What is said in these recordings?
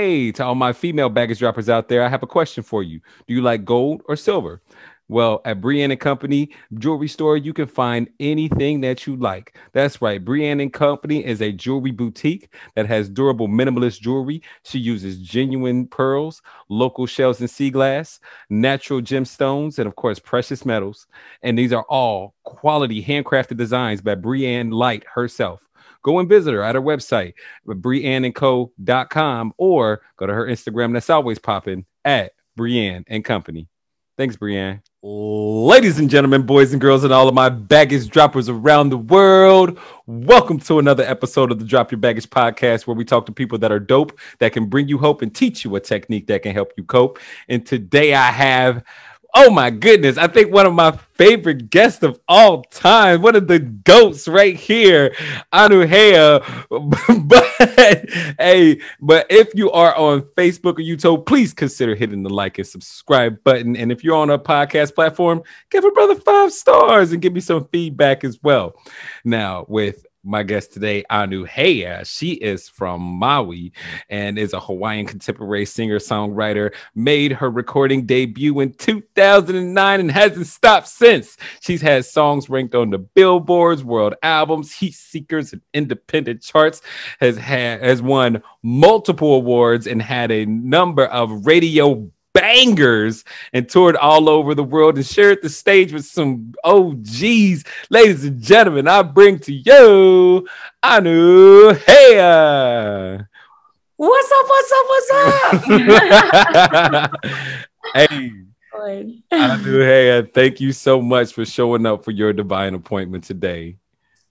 Hey, to all my female baggage droppers out there, I have a question for you. Do you like gold or silver? Well, at Brienne and Company Jewelry Store, you can find anything that you like. That's right. Brienne and Company is a jewelry boutique that has durable minimalist jewelry. She uses genuine pearls, local shells and sea glass, natural gemstones, and of course, precious metals. And these are all quality handcrafted designs by Brienne Light herself go and visit her at her website, brienneandco.com, or go to her Instagram that's always popping at Brienne and Company. Thanks, Brienne. Ladies and gentlemen, boys and girls, and all of my baggage droppers around the world, welcome to another episode of the Drop Your Baggage podcast, where we talk to people that are dope, that can bring you hope and teach you a technique that can help you cope. And today I have Oh my goodness. I think one of my favorite guests of all time, one of the goats right here, Anuhea. but hey, but if you are on Facebook or YouTube, please consider hitting the like and subscribe button. And if you're on a podcast platform, give a brother five stars and give me some feedback as well. Now, with my guest today, Anuhea. She is from Maui and is a Hawaiian contemporary singer songwriter. Made her recording debut in 2009 and hasn't stopped since. She's had songs ranked on the Billboards, World Albums, Heat Seekers, and independent charts. Has had has won multiple awards and had a number of radio bangers and toured all over the world and shared the stage with some OGs. Ladies and gentlemen, I bring to you Anuhea. What's up? What's up? What's up? hey. Anuhea, thank you so much for showing up for your divine appointment today.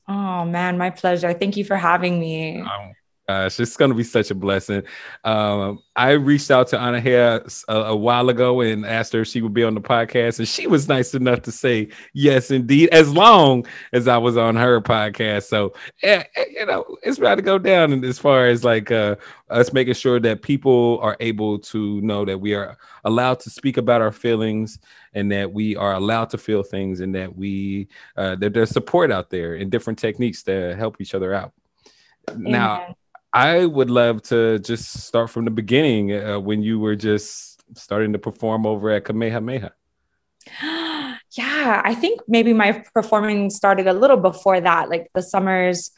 Oh man, my pleasure. Thank you for having me. Um, gosh, it's going to be such a blessing. Um, I reached out to Anuhea a, a, while ago and asked her if she would be on the podcast, and she was nice enough to say yes, indeed, as long as I was on her podcast. So, yeah, you know, it's about to go down as far as like uh, us making sure that people are able to know that we are allowed to speak about our feelings and that we are allowed to feel things and that we uh, that there's support out there and different techniques to help each other out. Amen. Now, I would love to just start from the beginning uh, when you were just starting to perform over at Kamehameha. yeah, I think maybe my performing started a little before that, like the summers.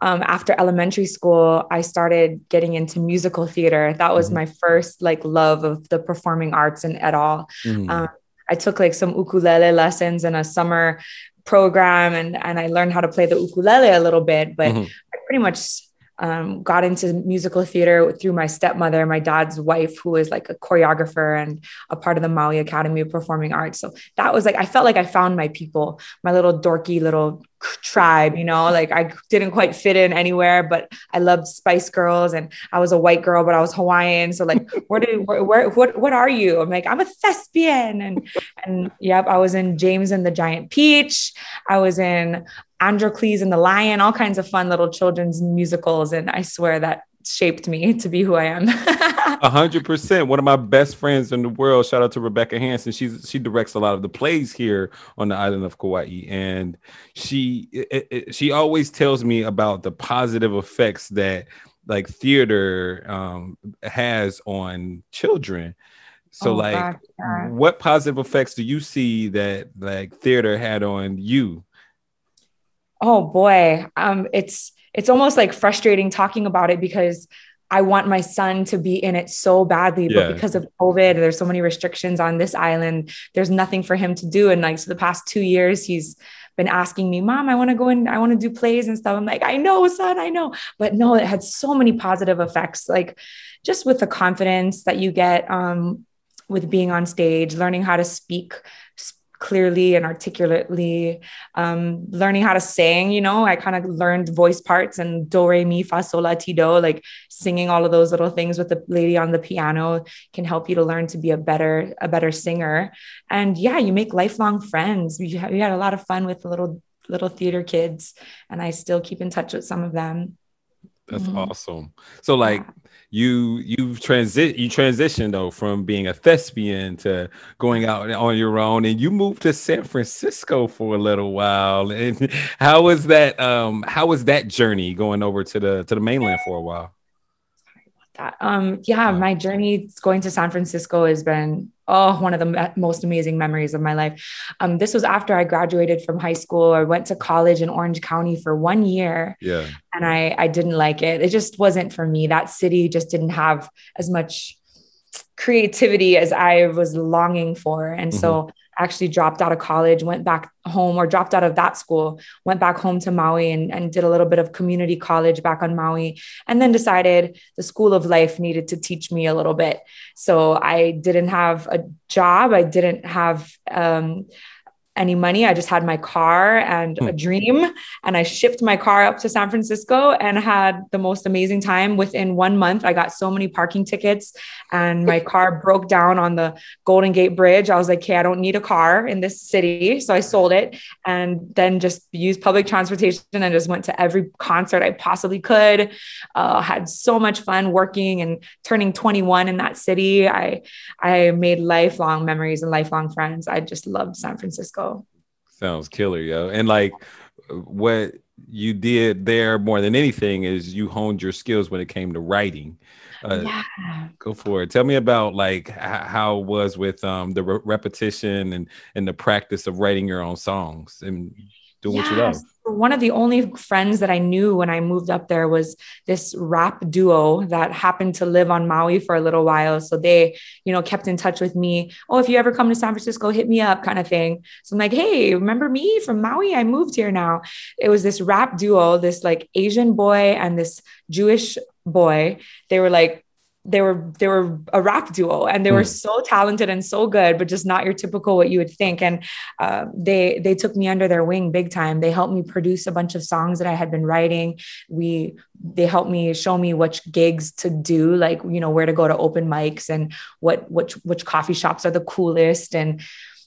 Um, after elementary school, I started getting into musical theater. That was mm-hmm. my first like love of the performing arts and at all. Mm-hmm. Um, I took like some ukulele lessons in a summer program, and and I learned how to play the ukulele a little bit. But mm-hmm. I pretty much um, got into musical theater through my stepmother, my dad's wife, who is like a choreographer and a part of the Maui Academy of Performing Arts. So that was like, I felt like I found my people, my little dorky little tribe, you know, like I didn't quite fit in anywhere, but I loved Spice Girls and I was a white girl, but I was Hawaiian. So like, where do, where, where, what, what are you? I'm like, I'm a thespian. And, and yep, I was in James and the Giant Peach. I was in Androcles and the Lion, all kinds of fun little children's musicals. And I swear that shaped me to be who I am. A hundred percent. One of my best friends in the world. Shout out to Rebecca Hanson. She's she directs a lot of the plays here on the island of Kauai, and she it, it, she always tells me about the positive effects that like theater um, has on children. So, oh, like, God. what positive effects do you see that like theater had on you? Oh boy, um, it's it's almost like frustrating talking about it because I want my son to be in it so badly, yeah. but because of COVID, there's so many restrictions on this island. There's nothing for him to do. And like, so the past two years, he's been asking me, Mom, I want to go and I want to do plays and stuff. I'm like, I know, son, I know. But no, it had so many positive effects, like just with the confidence that you get um, with being on stage, learning how to speak clearly and articulately um, learning how to sing you know i kind of learned voice parts and do re mi fa sol la ti do like singing all of those little things with the lady on the piano can help you to learn to be a better a better singer and yeah you make lifelong friends we had, we had a lot of fun with the little little theater kids and i still keep in touch with some of them that's mm-hmm. awesome. So like yeah. You you've transit you transitioned though from being a thespian to going out on your own and you moved to San Francisco for a little while. And how was that um how was that journey going over to the to the mainland for a while? Sorry about that. Um, yeah, my journey going to San Francisco has been oh one of the most amazing memories of my life. Um, this was after I graduated from high school. I went to college in Orange County for one year. Yeah, and I I didn't like it. It just wasn't for me. That city just didn't have as much creativity as I was longing for, and mm-hmm. so actually dropped out of college, went back home or dropped out of that school, went back home to Maui and, and did a little bit of community college back on Maui, and then decided the school of life needed to teach me a little bit. So I didn't have a job. I didn't have, um, any money. I just had my car and a hmm. dream. And I shipped my car up to San Francisco and had the most amazing time. Within one month, I got so many parking tickets and my car broke down on the Golden Gate Bridge. I was like, okay, I don't need a car in this city. So I sold it and then just used public transportation and just went to every concert I possibly could. Uh, had so much fun working and turning 21 in that city. I, I made lifelong memories and lifelong friends. I just loved San Francisco. Sounds killer, yo. And like what you did there more than anything is you honed your skills when it came to writing. Uh, yeah. Go for it. Tell me about like how it was with um, the re- repetition and and the practice of writing your own songs and doing yes. what you love one of the only friends that I knew when I moved up there was this rap duo that happened to live on Maui for a little while. So they, you know, kept in touch with me. Oh, if you ever come to San Francisco, hit me up, kind of thing. So I'm like, hey, remember me from Maui? I moved here now. It was this rap duo, this like Asian boy and this Jewish boy. They were like they were they were a rap duo and they were hmm. so talented and so good but just not your typical what you would think. And uh, they they took me under their wing big time. They helped me produce a bunch of songs that i had been writing. We they helped me show me which gigs to do like you know where to go to open mics and what which which coffee shops are the coolest. And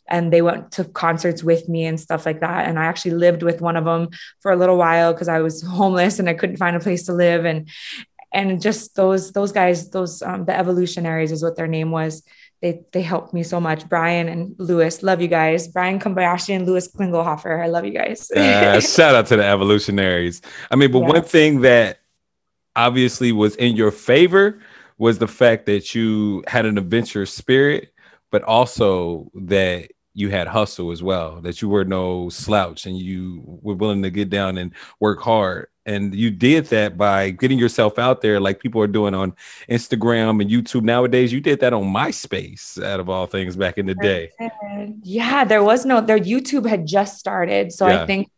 and they went to concerts with me and stuff like that. And i actually lived with one of them for a little while because i was homeless and i couldn't find a place to live. And and just those those guys those um, the evolutionaries is what their name was. They they helped me so much. Brian and lewis love you guys. Brian Kobayashi and lewis klingelhofer i love you guys. Uh, shout out to the evolutionaries. I mean but yeah. one thing that obviously was in your favor was the fact that you had an adventure spirit but also that you had hustle as well that you were no slouch and you were willing to get down and work hard. And you did that by getting yourself out there like people are doing on instagram and youtube nowadays. You did that on myspace out of all things back in the day. yeah there was no their youtube had just started. So yeah. i think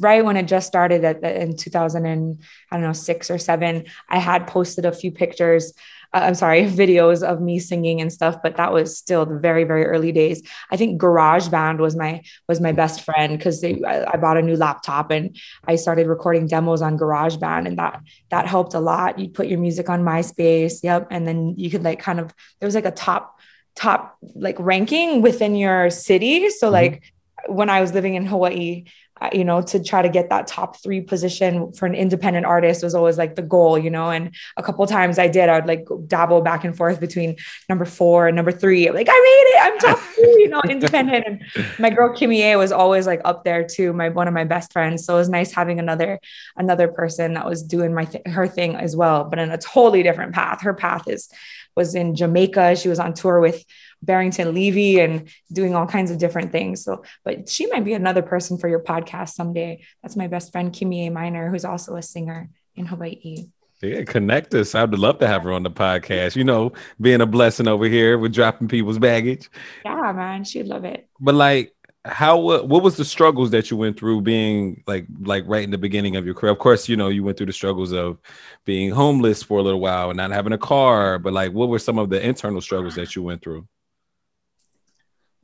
right when it just started at, in 2000 and i don't know six or seven i had posted a few pictures I'm sorry, videos of me singing and stuff, but that was still the very, very early days. I think GarageBand was my was my best friend because I, I bought a new laptop and I started recording demos on GarageBand, and that that helped a lot. You put your music on MySpace, yep, and then you could like kind of there was like a top top like ranking within your city. So mm-hmm. like when I was living in Hawaii, you know, to try to get that top three position for an independent artist was always like the goal, you know. And a couple times I did, I would like dabble back and forth between number four and number three. Like, I made it, I'm top three, you know, independent. And my girl Kimié was always like up there too, my one of my best friends. So it was nice having another another person that was doing my th- her thing as well, but in a totally different path. Her path is was in Jamaica. She was on tour with Barrington Levy and doing all kinds of different things. So, but she might be another person for your podcast someday. That's my best friend, Kimié Miner, who's also a singer in Hawaii. Yeah, connect us. I would love to have her on the podcast. You know, being a blessing over here with dropping people's baggage. Yeah, man, she'd love it. But like, how what was the struggles that you went through being like like right in the beginning of your career? Of course you know you went through the struggles of being homeless for a little while and not having a car but like what were some of the internal struggles that you went through?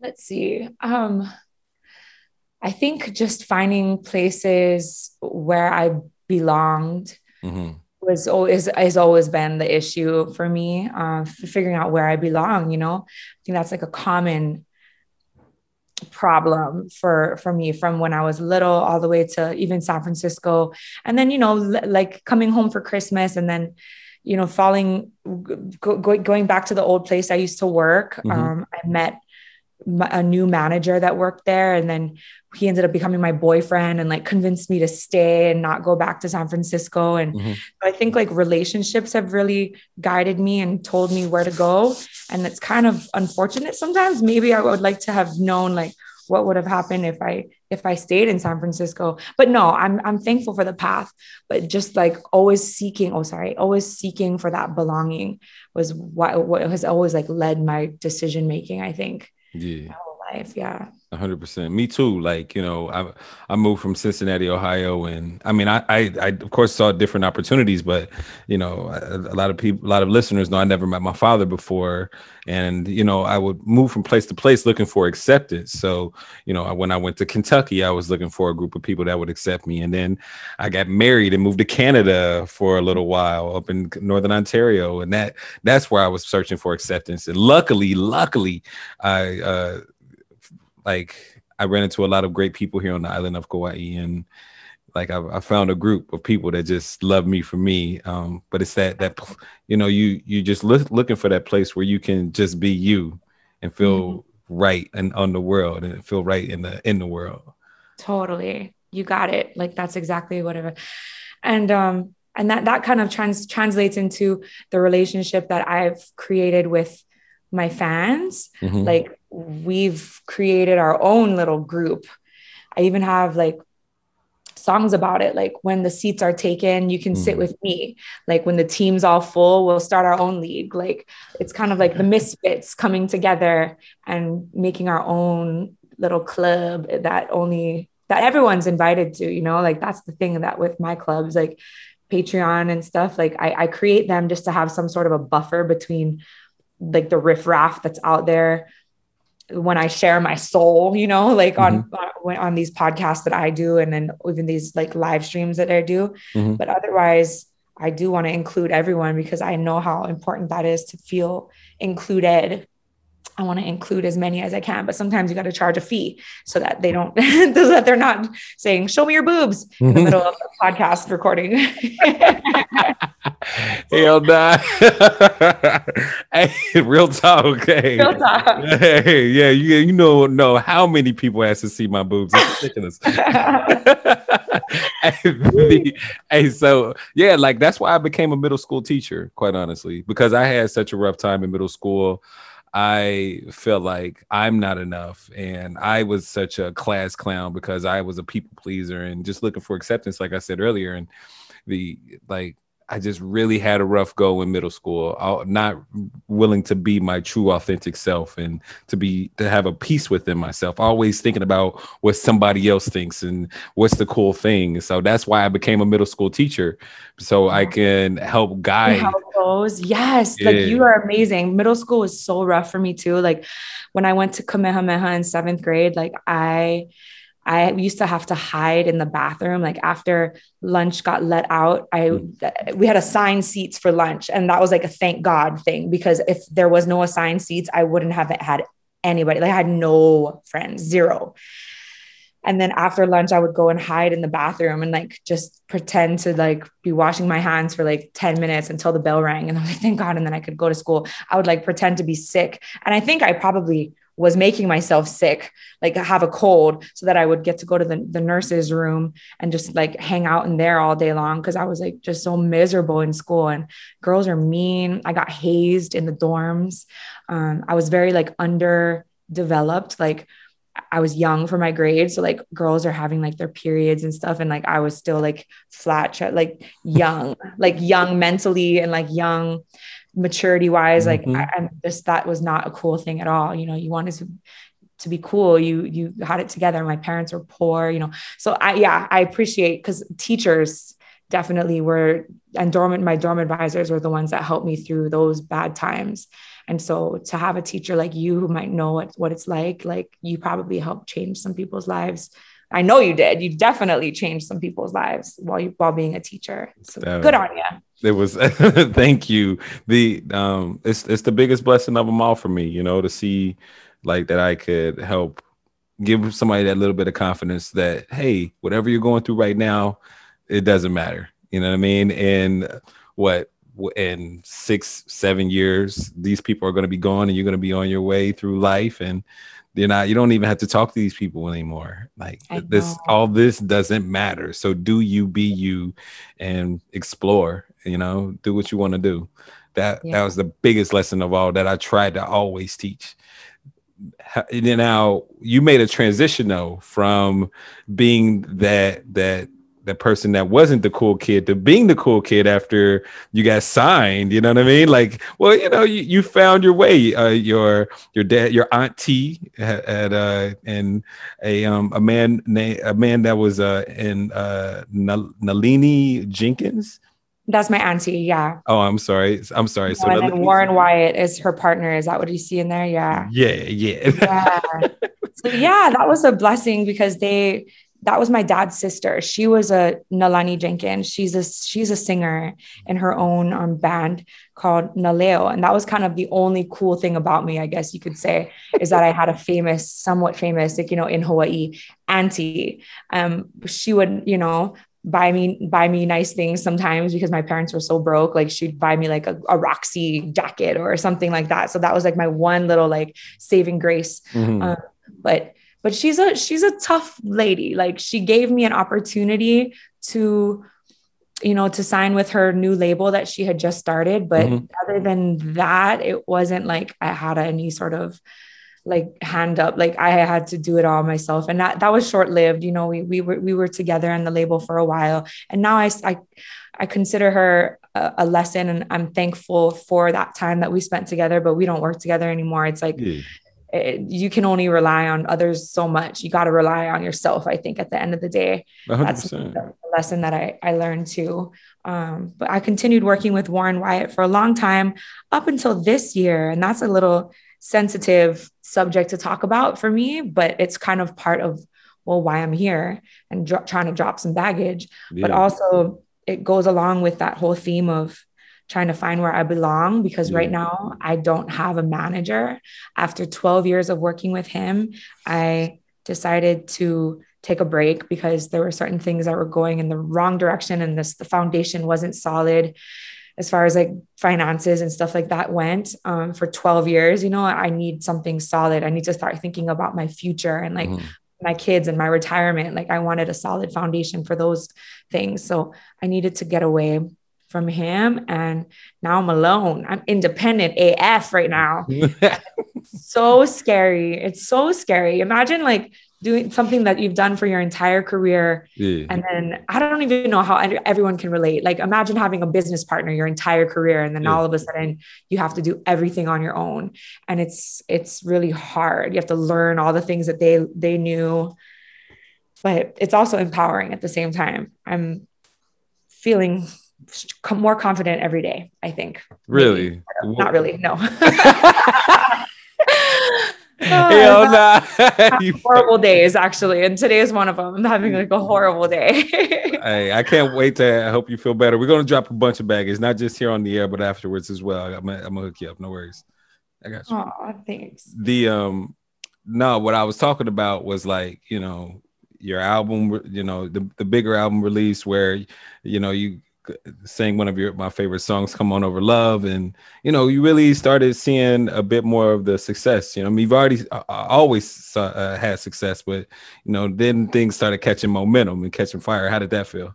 Let's see. Um i think just finding places where i belonged mm-hmm. was always has always been the issue for me uh, figuring out where i belong you know? I think that's like a common problem for for me from when I was little all the way to even San Francisco and then you know like coming home for Christmas and then you know falling go, going back to the old place I used to work mm-hmm. um, I met a new manager that worked there and then he ended up becoming my boyfriend and like convinced me to stay and not go back to San Francisco and mm-hmm. I think like relationships have really guided me and told me where to go and it's kind of unfortunate sometimes maybe I would like to have known like what would have happened if I if I stayed in San Francisco. But no, I'm I'm thankful for the path. But just like always seeking, oh sorry, always seeking for that belonging was what what has always like led my decision making, I think. Yeah. Life. Yeah hundred percent. Me too. Like you know, I I moved from Cincinnati, Ohio, and I mean, I, I, I of course saw different opportunities, but you know, a, a, lot of people, a lot of listeners know I never met my father before, and you know, I would move from place to place looking for acceptance. So you know, when I went to Kentucky, I was looking for a group of people that would accept me, and then I got married and moved to Canada for a little while up in Northern Ontario, and that that's where I was searching for acceptance. And luckily, luckily, I. uh like I ran into a lot of great people here on the island of Kauai, and like I, I found a group of people that just love me for me. Um, but it's that that you know you you just look, looking for that place where you can just be you and feel mm-hmm. right and on the world and feel right in the in the world. Totally, you got it. Like that's exactly whatever, and um and that that kind of trans translates into the relationship that I've created with my fans. Mm-hmm. Like we've created our own little group. I even have like songs about it. Like when the seats are taken, you can sit mm. with me. Like when the team's all full, we'll start our own league. Like it's kind of like the misfits coming together and making our own little club that only that everyone's invited to, you know, like that's the thing that with my clubs, like Patreon and stuff, like I, I create them just to have some sort of a buffer between like the riffraff that's out there when I share my soul, you know, like mm-hmm. on on these podcasts that I do, and then even these like live streams that I do. Mm-hmm. But otherwise, I do want to include everyone because I know how important that is to feel included I want to include as many as I can, but sometimes you got to charge a fee so that they don't, so that they're not saying, show me your boobs in the middle of the podcast recording. Hell nah. hey, real talk. Hey. Real talk. Hey, yeah, you, you know, know how many people ask to see my boobs. It's ridiculous. hey, hey, so yeah, like that's why I became a middle school teacher, quite honestly, because I had such a rough time in middle school. I felt like I'm not enough. And I was such a class clown because I was a people pleaser and just looking for acceptance, like I said earlier. And the like I just really had a rough go in middle school. I, not willing to be my true, authentic self, and to be to have a peace within myself. Always thinking about what somebody else thinks and what's the cool thing. So that's why I became a middle school teacher, so I can help guide. How goes? Yes, yeah. like you are amazing. Middle school was so rough for me too. Like when I went to Kamehameha in seventh grade, like I I used to have to hide in the bathroom. Like after lunch got let out, I hmm. we had assigned seats for lunch, and that was like a thank God thing because if there was no assigned seats, I wouldn't have had anybody. Like I had no friends, zero. And then after lunch, I would go and hide in the bathroom and like just pretend to like be washing my hands for like 10 minutes until the bell rang. And I'm like, thank God. And then I could go to school. I would like pretend to be sick. And I think I probably was making myself sick, like have a cold, so that I would get to go to the, the nurse's room and just like hang out in there all day long because I was like just so miserable in school. And girls are mean. I got hazed in the dorms. Um, I was very like underdeveloped. Like I was young for my grade. So like girls are having like their periods and stuff. And like I was still like flat, like young, like young mentally and like young maturity wise mm-hmm. like I, am just that was not a cool thing at all. You know you wanted to to be cool. You you had it together. My parents were poor you know. So i yeah i appreciate because teachers definitely were and dormant my dorm advisors were the ones that helped me through those bad times. And so to have a teacher like you who might know what, what it's like like you probably helped change some people's lives I know you did. You definitely changed some people's lives while you while being a teacher. So good on you. It was thank you. The um it's it's the biggest blessing of them all for me, you know, to see like that I could help give somebody that little bit of confidence that hey, whatever you're going through right now, it doesn't matter. You know what I mean? And what in six, seven years, these people are going to be gone, and you're going to be on your way through life, and you're not. You don't even have to talk to these people anymore. Like this, all this doesn't matter. So do you be you, and explore. You know, do what you want to do. That yeah. that was the biggest lesson of all that I tried to always teach now you made a transition though from being that that that person that wasn't the cool kid to being the cool kid after you got signed you know what i mean like well you know you, you found your way uh, your your dad your auntie had uh and a um a man named a man that was uh in uh nalani jenkins that's my auntie. Yeah. Oh, I'm sorry. I'm sorry. So and then Warren Wyatt is her partner. Is that what you see in there? Yeah. Yeah. Yeah. yeah. So yeah, that was a blessing because they that was my dad's sister. She was a Nalani Jenkins. She's a she's a singer in her own um, band called Na Leo, and that was kind of the only cool thing about me, I guess you could say, is that I had a famous, somewhat famous, like you know, in Hawaii, auntie. Um, she would, you know, buy me buy me nice things sometimes because my parents were so broke like she'd buy me like a, a roxy jacket or something like that so that was like my one little like saving grace mm-hmm. um, but but she's a she's a tough lady. Like she gave me an opportunity to you know to sign with her new label that she had just started but mm-hmm. other than that it wasn't like i had any sort of like hand up. Like i had to do it all myself. And that that was short lived you know we we were we were together in the label for a while. And now i i, I consider her a, a lesson and i'm thankful for that time that we spent together but we don't work together anymore. It's like yeah. It, you can only rely on others so much you got to rely on yourself i think at the end of the day 100%. that's a lesson that i i learned too um, but i continued working with warren wyatt for a long time up until this year and that's a little sensitive subject to talk about for me, but it's kind of part of well why I'm here and dro- trying to drop some baggage. Yeah. But also it goes along with that whole theme of trying to find where I belong because yeah. right now I don't have a manager. After 12 years of working with him, I decided to take a break because there were certain things that were going in the wrong direction and this the foundation wasn't solid as far as like finances and stuff like that went um, for 12 years you know i need something solid i need to start thinking about my future and like mm. my kids and my retirement like i wanted a solid foundation for those things so i needed to get away from him and now i'm alone. I'm independent af right now. So scary. It's so scary. Imagine like doing something that you've done for your entire career yeah. and then i don't even know how everyone can relate. Like imagine having a business partner your entire career and then yeah. all of a sudden you have to do everything on your own. And it's it's really hard. You have to learn all the things that they they knew. But it's also empowering at the same time. I'm feeling more confident every day i think really not really no Hell nah. horrible days, actually. And today is one of them. I'm having like a horrible day. hey, I can't wait to I hope you feel better. We're going to drop a bunch of baggage, not just here on the air, but afterwards as well. I'm going to hook you up. No worries. I got you. Oh, thanks. The, um, no, what I was talking about was like, you know, your album, you know, the, the bigger album release where, you know, you sang one of your my favorite songs come on over love. And you know you really started seeing a bit more of the success. You know I mean, you've already uh, uh always uh, had success but you know then things started catching momentum and catching fire. How did that feel?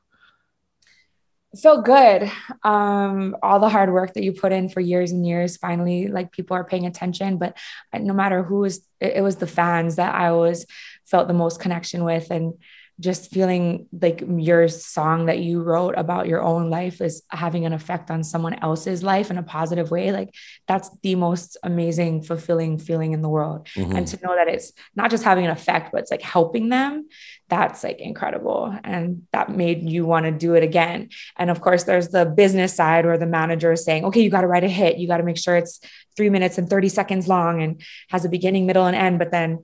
Felt good. Um all the hard work that you put in for years and years finally like people are paying attention. But no matter who it, it was the fans that i always felt the most connection with. And just feeling like your song that you wrote about your own life is having an effect on someone else's life in a positive way like that's the most amazing fulfilling feeling in the world. Mm-hmm. and to know that it's not just having an effect but it's like helping them that's like incredible. And that made you want to do it again. And of course there's the business side where the manager is saying okay you got to write a hit. You got to make sure it's 3 minutes and 30 seconds long and has a beginning middle and end. But then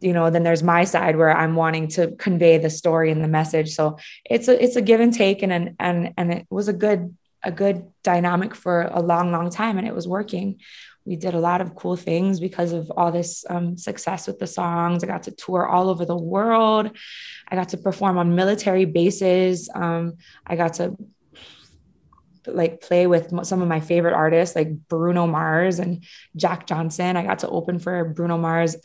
you know then there's my side where i'm wanting to convey the story and the message. So it's a it's a give and take and and and, and it was a good a good dynamic for a long long time and it was working. We did a lot of cool things because of all this um, success with the songs. I got to tour all over the world. I got to perform on military bases. Um, i got to like play with some of my favorite artists like Bruno Mars and Jack Johnson. I got to open for Bruno Mars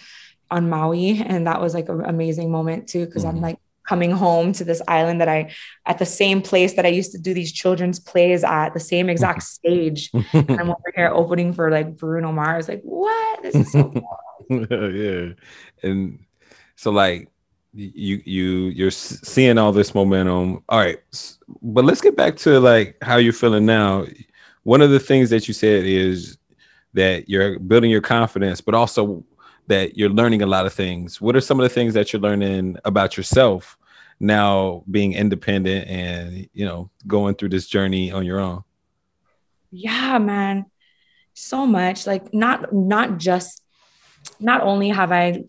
on Maui and that was like an amazing moment too because mm-hmm. I'm like coming home to this island that I at the same place that I used to do these children's plays at the same exact stage. and I'm over here opening for like Bruno Mars. Like, what? This is so cool. yeah. And so like you you you're seeing all this momentum. All right. But let's get back to like how you're feeling now. One of the things that you said is that you're building your confidence, but also that you're learning a lot of things. What are some of the things that you're learning about yourself now being independent and, you know, going through this journey on your own? Yeah, man. So much. Like not not just not only have I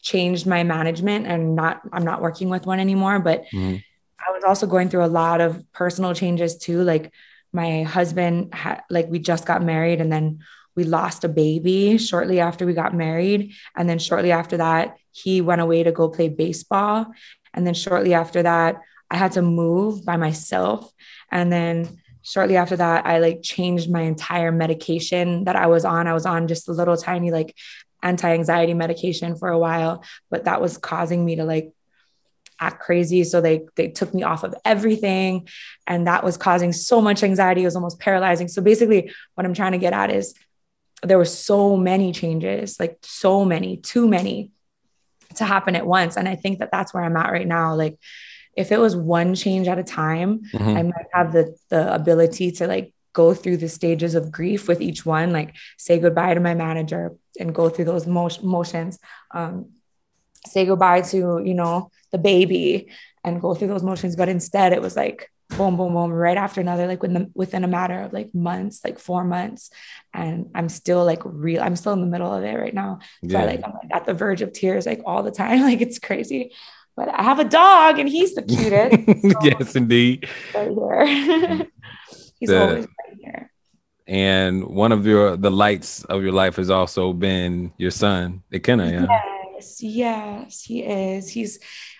changed my management and not I'm not working with one anymore, but mm-hmm. I was also going through a lot of personal changes too. Like my husband had like we just got married and then we lost a baby shortly after we got married. And then shortly after that, he went away to go play baseball. And then shortly after that, I had to move by myself. And then shortly after that, I like changed my entire medication that I was on. I was on just a little tiny like anti-anxiety medication for a while, but that was causing me to like act crazy. So they they took me off of everything. And that was causing so much anxiety. It was almost paralyzing. So basically, what I'm trying to get at is there were so many changes, like so many, too many to happen at once. And I think that that's where I'm at right now. Like, if it was one change at a time, mm-hmm. I might have the the ability to like go through the stages of grief with each one, like say goodbye to my manager and go through those mo- motions. Um, say goodbye to you know the baby and go through those motions. But instead, it was like boom, boom, boom, right after another, like within, within a matter of like months, like four months. And I'm still like real, I'm still in the middle of it right now. So yeah. I like, I'm like at the verge of tears like all the time. Like it's crazy. But I have a dog and he's the cutest. So yes, indeed. Right here. he's the, always right here. And one of your the lights of your life has also been your son, Ikenna. Yeah? Yes, yes, he is. He's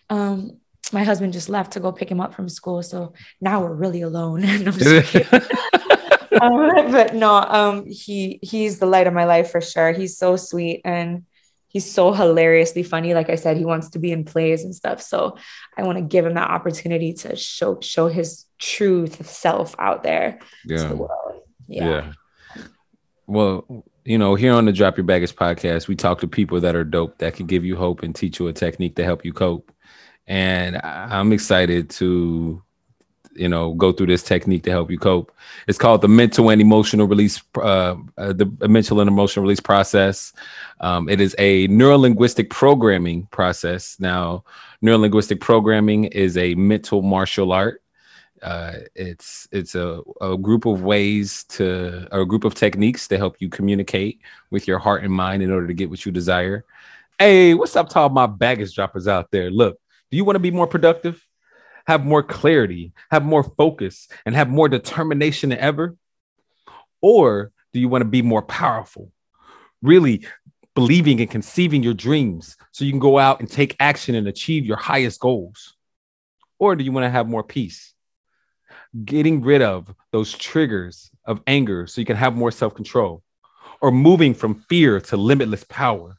um my husband just left to go pick him up from school. So now we're really alone. um, but no, um, he he's the light of my life for sure. He's so sweet and he's so hilariously funny. Like I said, he wants to be in plays and stuff. So I want to give him that opportunity to show show his true self out there yeah. to the world. Yeah. yeah. Well, you know, here on the Drop Your Baggage podcast, we talk to people that are dope that can give you hope and teach you a technique to help you cope and I'm excited to you know go through this technique to help you cope. It's called the mental and emotional release, uh, uh, the mental and emotional release process. Um, it is a neurolinguistic programming process. Now, neurolinguistic programming is a mental martial art. Uh, it's it's a, a group of ways to or a group of techniques to help you communicate with your heart and mind in order to get what you desire. Hey, what's up to all my baggage droppers out there? Look, do you want to be more productive, have more clarity, have more focus, and have more determination than ever? Or do you want to be more powerful, really believing and conceiving your dreams so you can go out and take action and achieve your highest goals? Or do you want to have more peace? Getting rid of those triggers of anger so you can have more self control, or moving from fear to limitless power,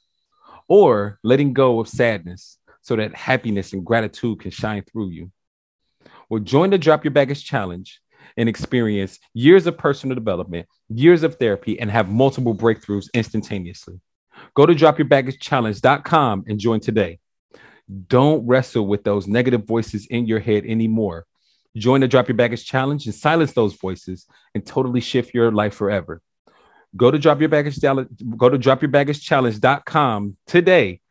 or letting go of sadness so that happiness and gratitude can shine through you. Well, join the Drop Your Baggage Challenge and experience years of personal development, years of therapy, and have multiple breakthroughs instantaneously. Go to dropyourbaggagechallenge.com and join today. Don't wrestle with those negative voices in your head anymore. Join the Drop Your Baggage Challenge and silence those voices and totally shift your life forever. Go to drop your baggage today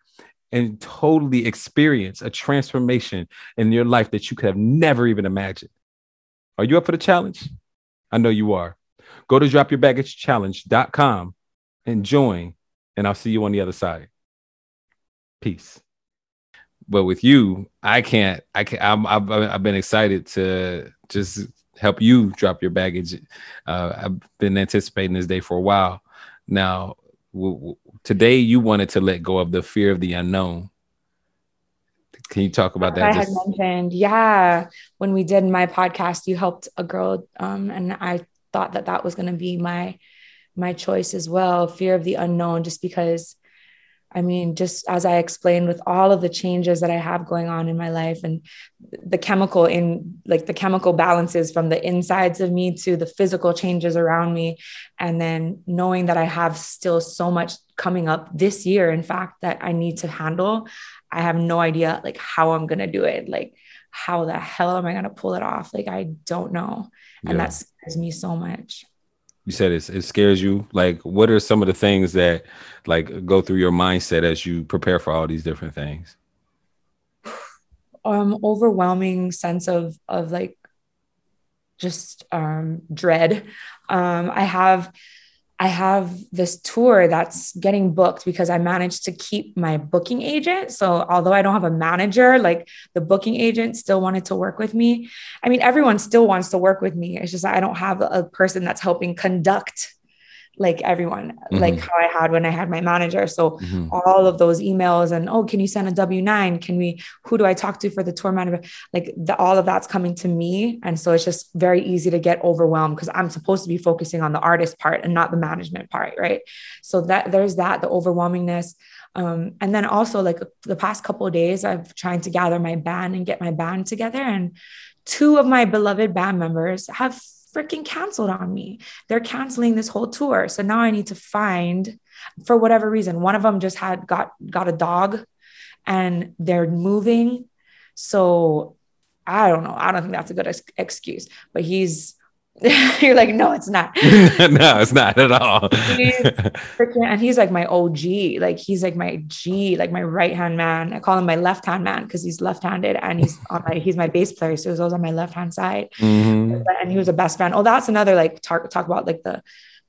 and totally experience a transformation in your life that you could have never even imagined. Are you up for the challenge? I know you are. Go to dropyourbaggagechallenge.com and join, and I'll see you on the other side. Peace. But with you, I can't. I can't. I'm, I've, I've been excited to just help you drop your baggage. Uh, I've been anticipating this day for a while. Now, today you wanted to let go of the fear of the unknown Can you talk about that? I had mentioned, yeah, when we did my podcast, you helped a girl, um, and I thought that that was going to be my my choice as well. Fear of the unknown, just because I mean, just as I explained, with all of the changes that I have going on in my life and the chemical in like the chemical balances from the insides of me to the physical changes around me. And then knowing that I have still so much coming up this year, in fact, that I need to handle, I have no idea like how I'm going to do it. Like, how the hell am I going to pull it off? Like, I don't know. And yeah. that scares me so much you said it, it scares you? Like what are some of the things that like go through your mindset as you prepare for all these different things? Um overwhelming sense of of like just um dread. Um i have I have this tour that's getting booked because I managed to keep my booking agent. So, although I don't have a manager, like the booking agent still wanted to work with me. I mean, everyone still wants to work with me. It's just I don't have a person that's helping conduct like everyone, mm-hmm. like how I had when I had my manager. So mm-hmm. all of those emails and oh, can you send a W nine? Can we? Who do I talk to for the tour manager? Like the, all of that's coming to me, and so it's just very easy to get overwhelmed because I'm supposed to be focusing on the artist part and not the management part, right? So that there's that the overwhelmingness. Um, and then also like the past couple of days, I've trying to gather my band and get my band together, and two of my beloved band members have freaking canceled on me. They're canceling this whole tour. So now I need to find for whatever reason. One of them just had got got a dog and they're moving. So I don't know. I don't think that's a good ex- excuse, but he's You're like, no, it's not. no, it's not at all. he's freaking, and he's like my OG. Like he's like my G, like my right hand man. I call him my left hand man because he's left handed and he's on my he's my bass player, so he's always on my left hand side. Mm-hmm. And he was a best friend. Oh, that's another like talk talk about like the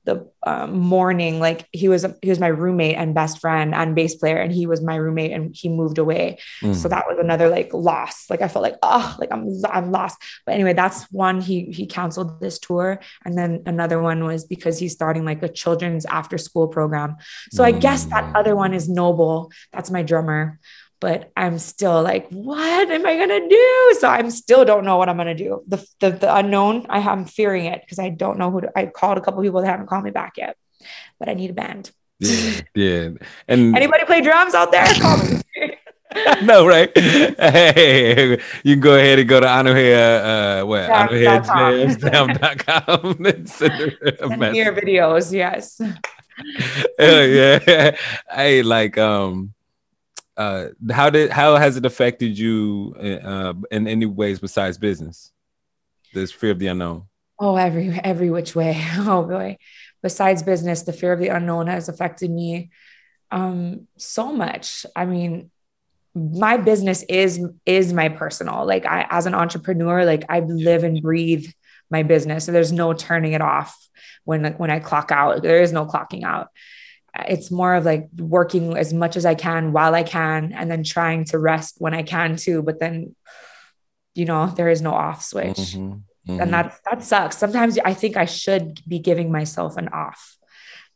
the um, morning like he was he was my roommate and best friend and bass player and he was my roommate and he moved away. Mm. so that was another like loss. Like i felt like oh like i'm i'm lost. But anyway that's one he he canceled this tour. And then another one was because he's starting like a children's after school program. So mm. i guess that other one is noble. That's my drummer but I'm still like, what am I gonna do? So I'm still don't know what I'm gonna do. The the, the unknown, I am fearing it because I don't know who to, I called a couple people that haven't called me back yet, but I need a band. Yeah, yeah. And anybody play drums out there? Call me. no, right? Hey, you can go ahead and go to Anuhea, uh, what? AnuheaJamsDam.com and send Hear videos, yes. yeah. Hey, like um uh, how did how has it affected you uh, in any ways besides business? This fear of the unknown. Oh, every every which way. Oh boy. Besides business, the fear of the unknown has affected me um, so much. I mean, my business is is my personal. Like I, as an entrepreneur, like I live and breathe my business. So there's no turning it off when when I clock out. There is no clocking out it's more of like working as much as I can while I can and then trying to rest when I can too. But then, you know, there is no off switch. Mm-hmm. Mm-hmm. And that that sucks. Sometimes I think I should be giving myself an off,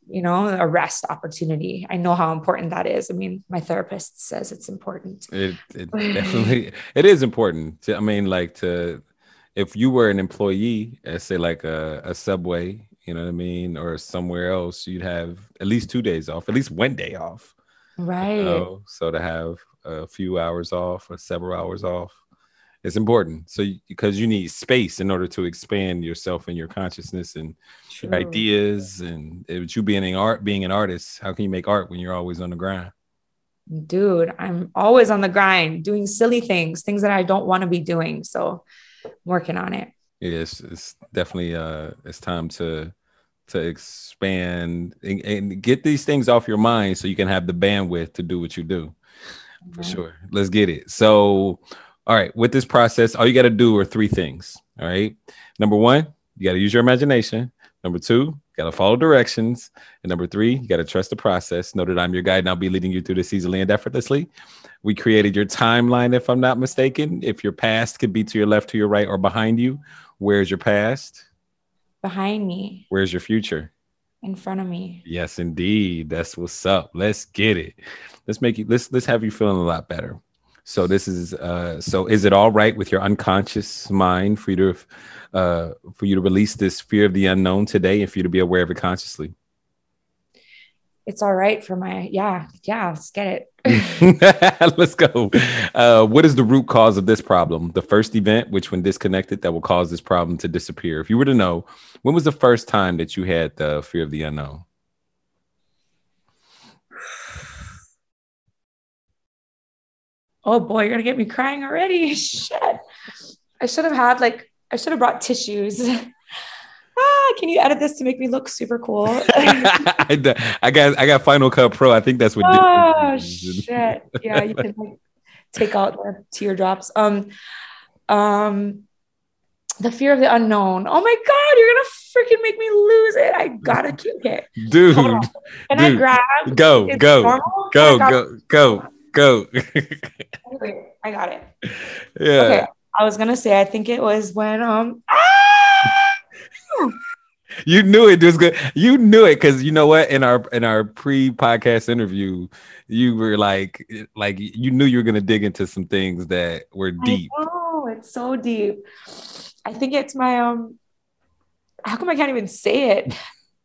you know, a rest opportunity. I know how important that is. I mean, my therapist says it's important. It, it definitely it is important. To, I mean, like to if you were an employee at say like a, a subway you know what I mean, or somewhere else, you'd have at least two days off, at least one day off. Right. You know? So to have a few hours off or several hours off, it's important. So because you need space in order to expand yourself and your consciousness and your ideas, and it, you being an art, being an artist, how can you make art when you're always on the grind? Dude, I'm always on the grind, doing silly things, things that I don't want to be doing. So, I'm working on it it's, it's definitely uh it's time to to expand and, and, get these things off your mind so you can have the bandwidth to do what you do. For sure. Let's get it. So all right with this process all you got to do are three things all right? Number one you got to use your imagination. Number two got to follow directions. And number three you got to trust the process. Know that i'm your guide and i'll be leading you through this easily and effortlessly. We created your timeline if i'm not mistaken. If your past could be to your left to your right or behind you Where's your past? Behind me. Where's your future? In front of me. Yes, indeed. That's what's up. Let's get it. Let's make you let's let's have you feeling a lot better. So this is uh so is it all right with your unconscious mind for you to uh for you to release this fear of the unknown today and for you to be aware of it consciously? It's all right for my yeah, yeah, let's get it. let's go. Uh what is the root cause of this problem? The first event which when disconnected that will cause this problem to disappear. If you were to know, when was the first time that you had the fear of the unknown? oh boy, you're gonna get me crying already. Shit. I should have had like I should have brought tissues. ah, can you edit this to make me look super cool? I, got I got Final Cut Pro. I think that's what. Oh shit! Yeah, you can like, take out the teardrops. Um, um, the fear of the unknown. Oh my god, you're gonna freaking make me lose it. I gotta keep it, dude. Can dude, I grab? Go, go, go, go, go go. Wait, I got it. Yeah. Okay. I was gonna say, I think it was when um you knew it was good. You knew it because you know what? In our in our pre-podcast interview, you were like like you knew you were gonna dig into some things that were deep. Oh, it's so deep. I think it's my um how come I can't even say it?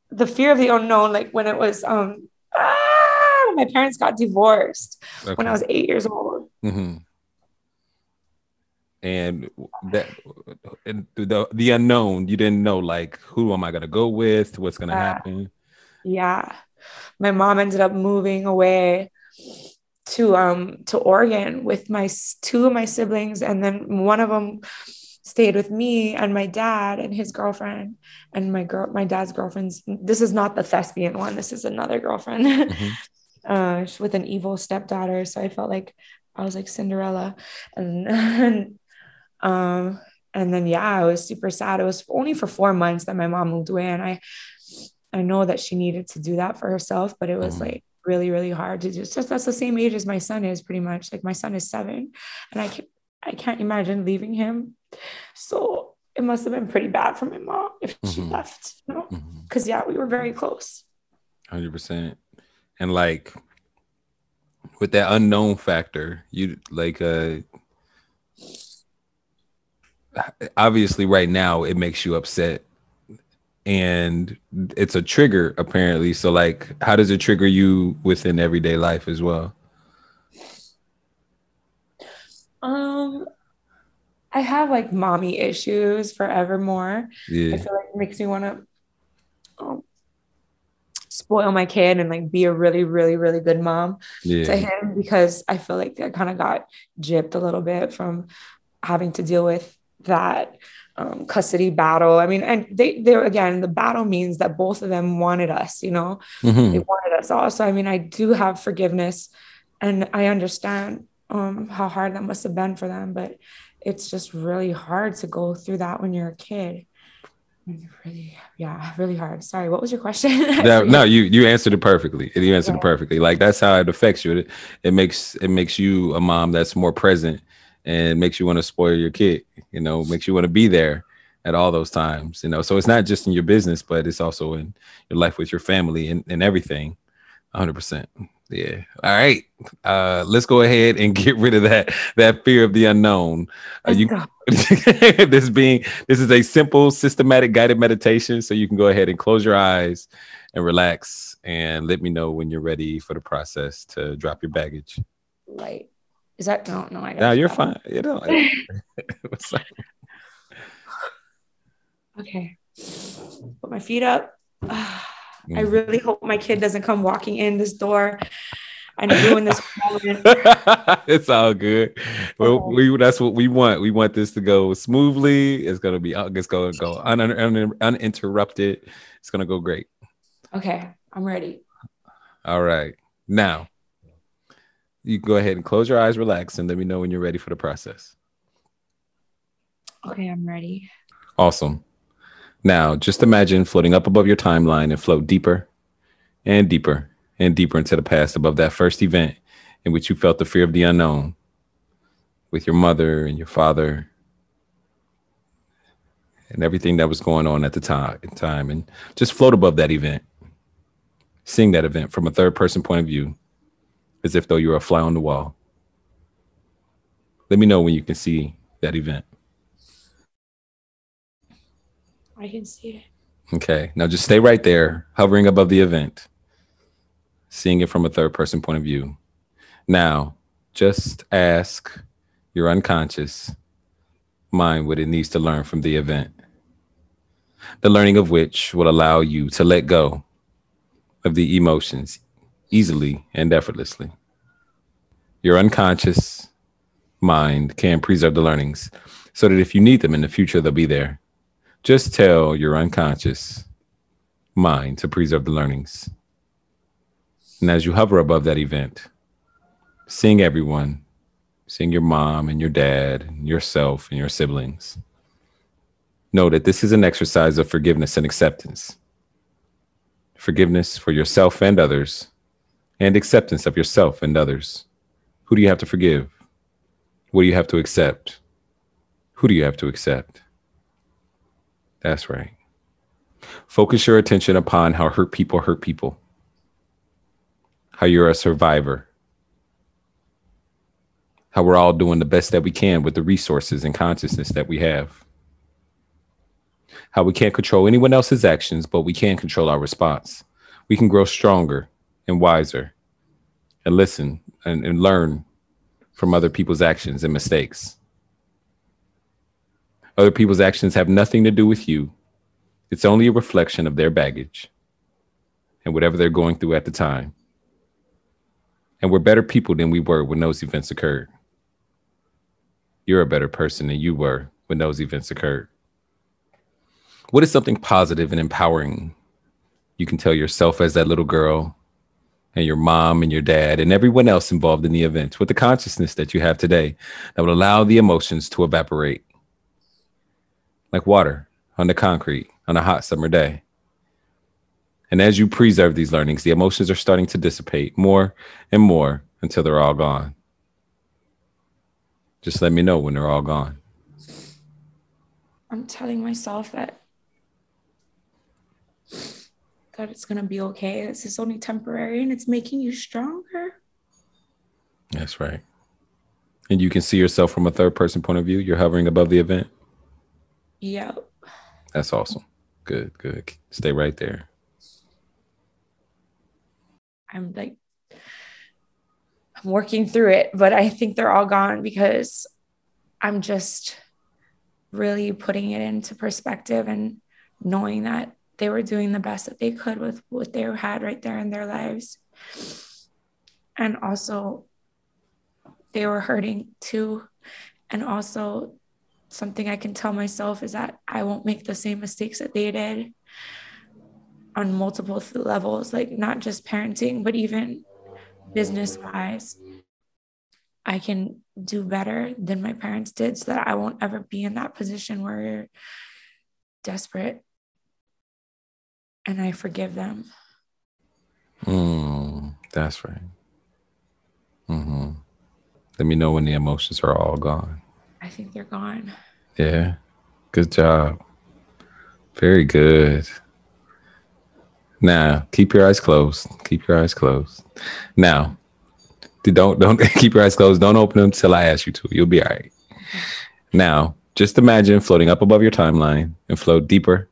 The fear of the unknown, like when it was um ah! my parents got divorced okay. when I was eight years old. Mm-hmm. And that and the the unknown, you didn't know like who am I gonna go with? What's gonna happen? Yeah, my mom ended up moving away to um to Oregon with my two of my siblings, and then one of them stayed with me and my dad and his girlfriend and my girl my dad's girlfriend's this is not the thespian one this is another girlfriend mm-hmm. uh, with an evil stepdaughter. So I felt like I was like Cinderella, and, and um, and then yeah, I was super sad. It was only for four months that my mom moved away, and I I know that she needed to do that for herself, but it was mm-hmm. like really really hard to do just that's the same age as my son is pretty much. Like my son is seven, and I can't I can't imagine leaving him. So it must have been pretty bad for my mom if mm-hmm. she left, you know, because mm-hmm. yeah, we were very close. Hundred percent and like with that unknown factor you like uh obviously right now it makes you upset and it's a trigger apparently so like how does it trigger you within everyday life as well um i have like mommy issues forevermore yeah. i feel like it makes me want to um, spoil my kid and like be a really, really, really good mom yeah. to him because I feel like I kind of got gypped a little bit from having to deal with that um, custody battle. I mean, and they, they again, the battle means that both of them wanted us, you know, mm-hmm. they wanted us all. So, I mean, I do have forgiveness and I understand um, how hard that must have been for them, but it's just really hard to go through that when you're a kid really yeah really hard sorry what was your question no, no you you answered it perfectly you answered yeah. it perfectly like that's how it affects you it, it makes it makes you a mom that's more present and makes you want to spoil your kid you know makes you want to be there at all those times you know so it's not just in your business but it's also in your life with your family and, and everything 100% yeah. All right. Uh, let's go ahead and get rid of that that fear of the unknown. Uh, you, this being this is a simple, systematic, guided meditation, so you can go ahead and close your eyes and relax, and let me know when you're ready for the process to drop your baggage. Right. Is that no? No, I. No, you're fine. You know. okay. Put my feet up. I mm. really hope my kid doesn't come walking in this door and doing this it's all good. Well, we that's what we want. We want this to go smoothly. It's gonna be it's gonna go un, un, uninterrupted. It's gonna go great. Okay, I'm ready. All right. Now you can go ahead and close your eyes, relax, and let me know when you're ready for the process. Okay, I'm ready. Awesome. Now, just imagine floating up above your timeline and float deeper and deeper and deeper into the past above that first event in which you felt the fear of the unknown with your mother and your father and everything that was going on at the time, time and just float above that event seeing that event from a third person point of view as if though you were a fly on the wall Let me know when you can see that event. I can see it. Okay. Now just stay right there, hovering above the event, seeing it from a third person point of view. Now, just ask your unconscious mind what it needs to learn from the event. The learning of which will allow you to let go of the emotions easily and effortlessly. Your unconscious mind can preserve the learnings so that if you need them in the future, they'll be there. Just tell your unconscious mind to preserve the learnings. And as you hover above that event, seeing everyone, seeing your mom and your dad, and yourself and your siblings, know that this is an exercise of forgiveness and acceptance. Forgiveness for yourself and others, and acceptance of yourself and others. Who do you have to forgive? What do you have to accept? Who do you have to accept? That's right. Focus your attention upon how hurt people hurt people, how you're a survivor, how we're all doing the best that we can with the resources and consciousness that we have, how we can't control anyone else's actions, but we can control our response. We can grow stronger and wiser and listen and, and learn from other people's actions and mistakes. Other people's actions have nothing to do with you. It's only a reflection of their baggage and whatever they're going through at the time. And we're better people than we were when those events occurred. You're a better person than you were when those events occurred. What is something positive and empowering you can tell yourself as that little girl and your mom and your dad and everyone else involved in the event with the consciousness that you have today that would allow the emotions to evaporate like water on the concrete on a hot summer day. And as you preserve these learnings, the emotions are starting to dissipate more and more until they're all gone. Just let me know when they're all gone. I'm telling myself that that it's gonna be okay. This is only temporary and it's making you stronger. That's right. And you can see yourself from a third person point of view. You're hovering above the event. Yep. That's awesome. Good, good. Stay right there. I'm like, I'm working through it, but I think they're all gone because I'm just really putting it into perspective and knowing that they were doing the best that they could with what they had right there in their lives. And also, they were hurting too. And also, something I can tell myself is that I won't make the same mistakes that they did on multiple levels, like not just parenting, but even business wise. I can do better than my parents did so that I won't ever be in that position where you're desperate and I forgive them. Mm, that's right. Mm-hmm. Let me know when the emotions are all gone. I think they're gone. Yeah. Good job. Very good. Now, keep your eyes closed. Keep your eyes closed. Now, don't don't keep your eyes closed. Don't open them till I ask you to. You'll be all right. Now, just imagine floating up above your timeline and float deeper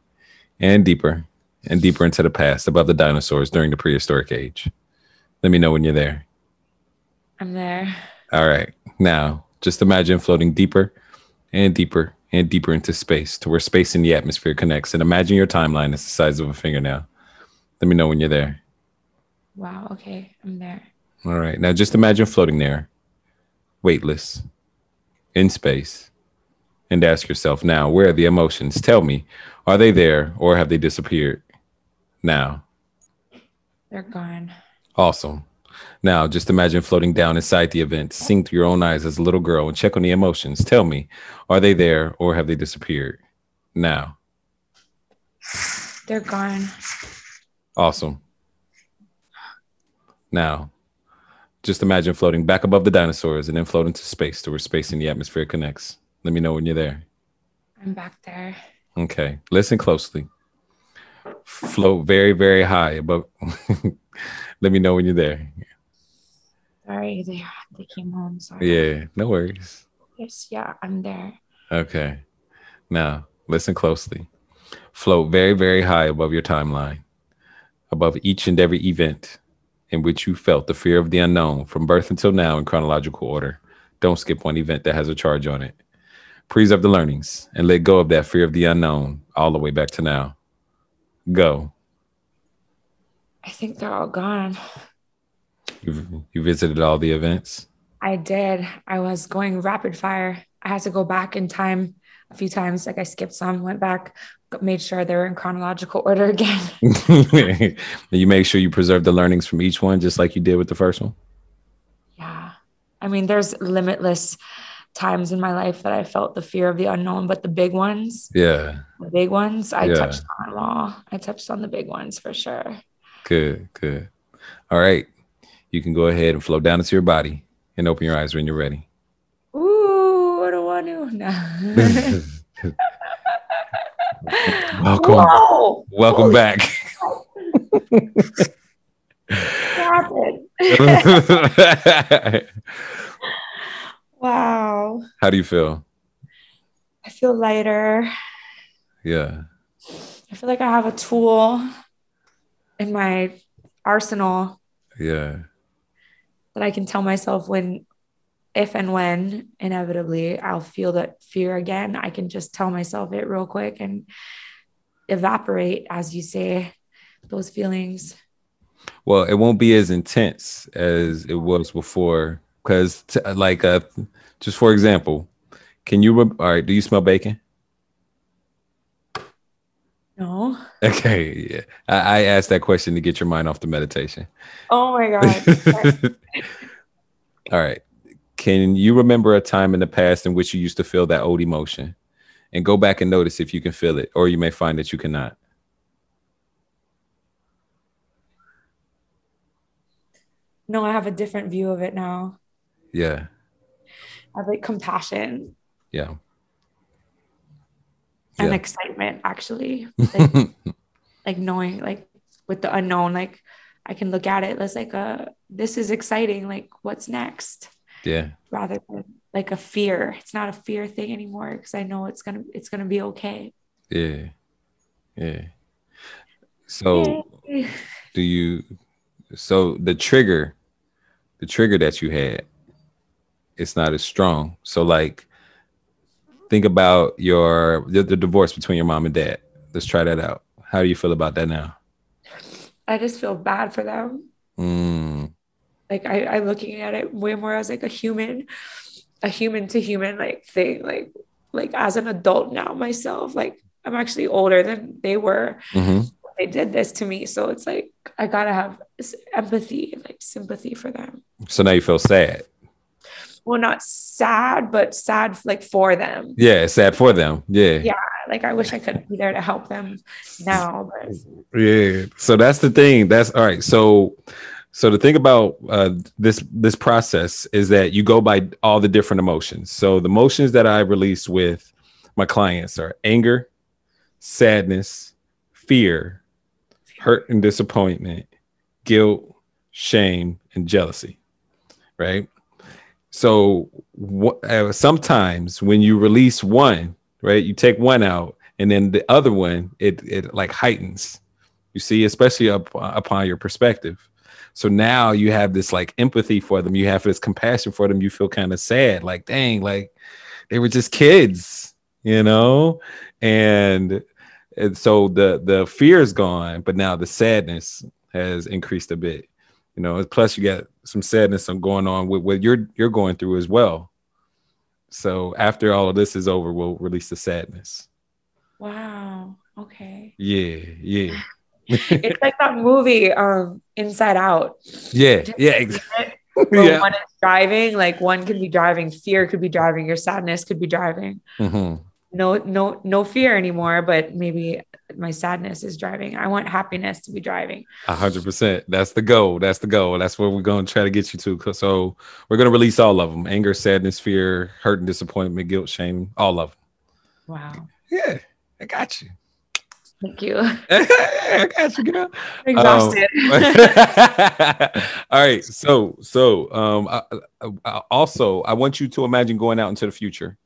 and deeper and deeper into the past, above the dinosaurs during the prehistoric age. Let me know when you're there. I'm there. All right. Now, just imagine floating deeper and deeper and deeper into space to where space and the atmosphere connects. And imagine your timeline is the size of a fingernail. Let me know when you're there. Wow. Okay. I'm there. All right. Now just imagine floating there, weightless, in space, and ask yourself now, where are the emotions? Tell me, are they there or have they disappeared? Now. They're gone. Awesome. Now, just imagine floating down inside the event, seeing through your own eyes as a little girl and check on the emotions. Tell me, are they there or have they disappeared? Now. They're gone. Awesome. Now, just imagine floating back above the dinosaurs and then float into space to where space and the atmosphere connects. Let me know when you're there. I'm back there. Okay. Listen closely. Float very, very high above. Let me know when you're there. Sorry, they they came home. Sorry. Yeah, no worries. Yes, yeah, I'm there. Okay. Now, listen closely. Float very, very high above your timeline, above each and every event in which you felt the fear of the unknown from birth until now in chronological order. Don't skip one event that has a charge on it. Preserve the learnings and let go of that fear of the unknown all the way back to now. Go. I think they're all gone. You've, you visited all the events? I did. I was going rapid fire. I had to go back in time a few times. Like I skipped some, went back, made sure they were in chronological order again. you make sure you preserve the learnings from each one, just like you did with the first one. Yeah, I mean, there's limitless times in my life that I felt the fear of the unknown, but the big ones, yeah, the big ones, I yeah. touched on them all. I touched on the big ones for sure. Good, good. All right, you can go ahead and flow down into your body and open your eyes when you're ready. Ooh, what do I do now? Welcome. Whoa. Welcome Holy back. wow. How do you feel? I feel lighter. Yeah. I feel like I have a tool in my arsenal. Yeah. That I can tell myself when if and when inevitably I'll feel that fear again, I can just tell myself it real quick and evaporate, as you say, those feelings. Well, it won't be as intense as it was before. Because, t- like, uh, just for example, can you, re- all right, do you smell bacon? No. Okay. Yeah. I, I asked that question to get your mind off the meditation. Oh my God. all right. Can you remember a time in the past in which you used to feel that old emotion? And go back and notice if you can feel it, or you may find that you cannot. No, I have a different view of it now. Yeah. I have like compassion. Yeah. And yeah. excitement, actually. Like, like knowing, like with the unknown, like I can look at it as like a this is exciting. Like, what's next? Yeah. Rather than like a fear. It's not a fear thing anymore because I know it's gonna it's gonna be okay. Yeah. Yeah. So Yay. do you so the trigger, the trigger that you had, it's not as strong. So like think about your the, the divorce between your mom and dad. Let's try that out. How do you feel about that now? I just feel bad for them. Mm like I, I looking at it way more as like a human a human to human like thing like like as an adult now myself like i'm actually older than they were mm-hmm. they did this to me so it's like i gotta have empathy like sympathy for them so now you feel sad well not sad but sad like for them yeah sad for them yeah yeah like i wish i could be there to help them now but yeah so that's the thing that's all right so so the thing about uh, this this process is that you go by all the different emotions. So the emotions that I release with my clients are anger, sadness, fear, hurt and disappointment, guilt, shame, and jealousy. Right. So wh- uh, sometimes when you release one, right, you take one out, and then the other one, it it like heightens. You see, especially up upon your perspective. So now you have this like empathy for them. You have this compassion for them. You feel kind of sad, like, dang, like they were just kids, you know? And, and so the the fear is gone, but now the sadness has increased a bit. You know, plus you got some sadness some going on with what you're you're going through as well. So after all of this is over, we'll release the sadness. Wow. Okay. Yeah, yeah it's like that movie, um, Inside Out. Yeah, yeah, exactly. yeah. One is driving, like one could be driving, fear could be driving, your sadness could be driving. Mm-hmm. No, no, no fear anymore, but maybe my sadness is driving. I want happiness to be driving. A hundred percent. That's the goal. That's the goal. That's what we're going to try to get you to. So we're going to release all of them: anger, sadness, fear, hurt and disappointment, guilt, shame, all of them. Wow. Yeah, I got you. Thank you. I got you, girl. Exhausted. Um, all right. So, so um, I, I, also, I want you to imagine going out into the future,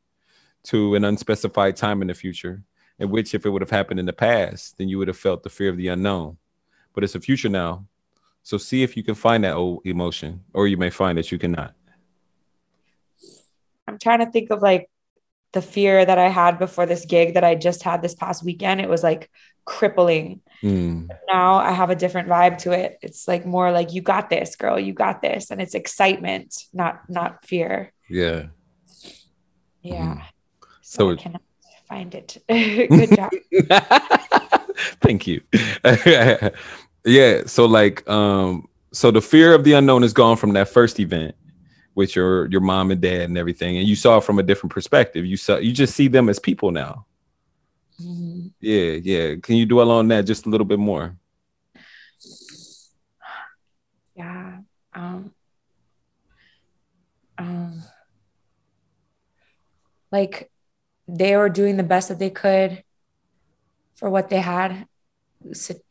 to an unspecified time in the future, in which, if it would have happened in the past, then you would have felt the fear of the unknown. But it's a future now. So, see if you can find that old emotion, or you may find that you cannot. I'm trying to think of like the fear that I had before this gig that I just had this past weekend. It was like crippling. Mm. Now I have a different vibe to it. It's like more like you got this, girl. You got this, and it's excitement, not not fear. Yeah. Yeah. Mm. So, I cannot find it. Good job. Thank you. yeah. So like, um, so the fear of the unknown is gone from that first event with your your mom and dad and everything and you saw it from a different perspective you saw you just see them as people now mm-hmm. yeah yeah can you dwell on that just a little bit more yeah um um like they were doing the best that they could for what they had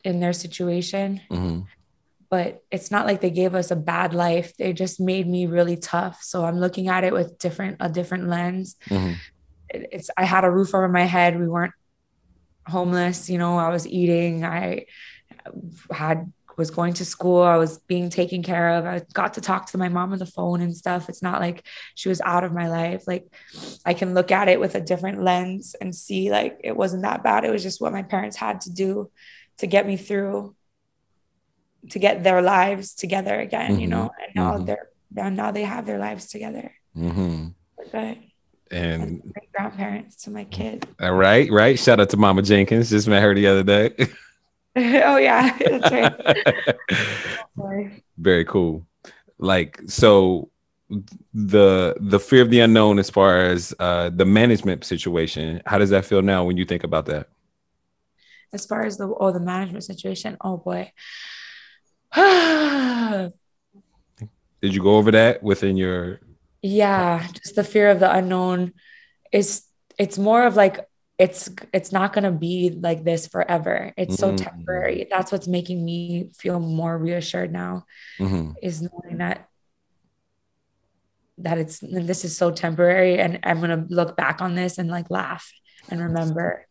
in their situation. Mm-hmm. But it's not like they gave us a bad life. They just made me really tough. So i'm looking at it with different a different lens. Mm-hmm. it's i had a roof over my head. We weren't homeless. You know i was eating. I had was going to school i was being taken care of i got to talk to my mom on the phone and stuff it's not like she was out of my life like i can look at it with a different lens and see like it wasn't that bad it was just what my parents had to do to get me through to get their lives together again, mm-hmm. you know, and now mm-hmm. they're now they have their lives together. Mm-hmm. Good. And great grandparents to my kid. All right, right. Shout out to Mama Jenkins. Just met her the other day. oh yeah, that's right. Very cool. Like so, the the fear of the unknown as far as uh, the management situation. How does that feel now when you think about that? As far as the oh the management situation, oh boy. Did you go over that within your? Yeah, just the fear of the unknown is. It's more of like it's it's not going to be like this forever it's so mm-hmm. temporary that's what's making me feel more reassured now mm-hmm. is knowing that that it's this is so temporary and i'm going to look back on this and like laugh and remember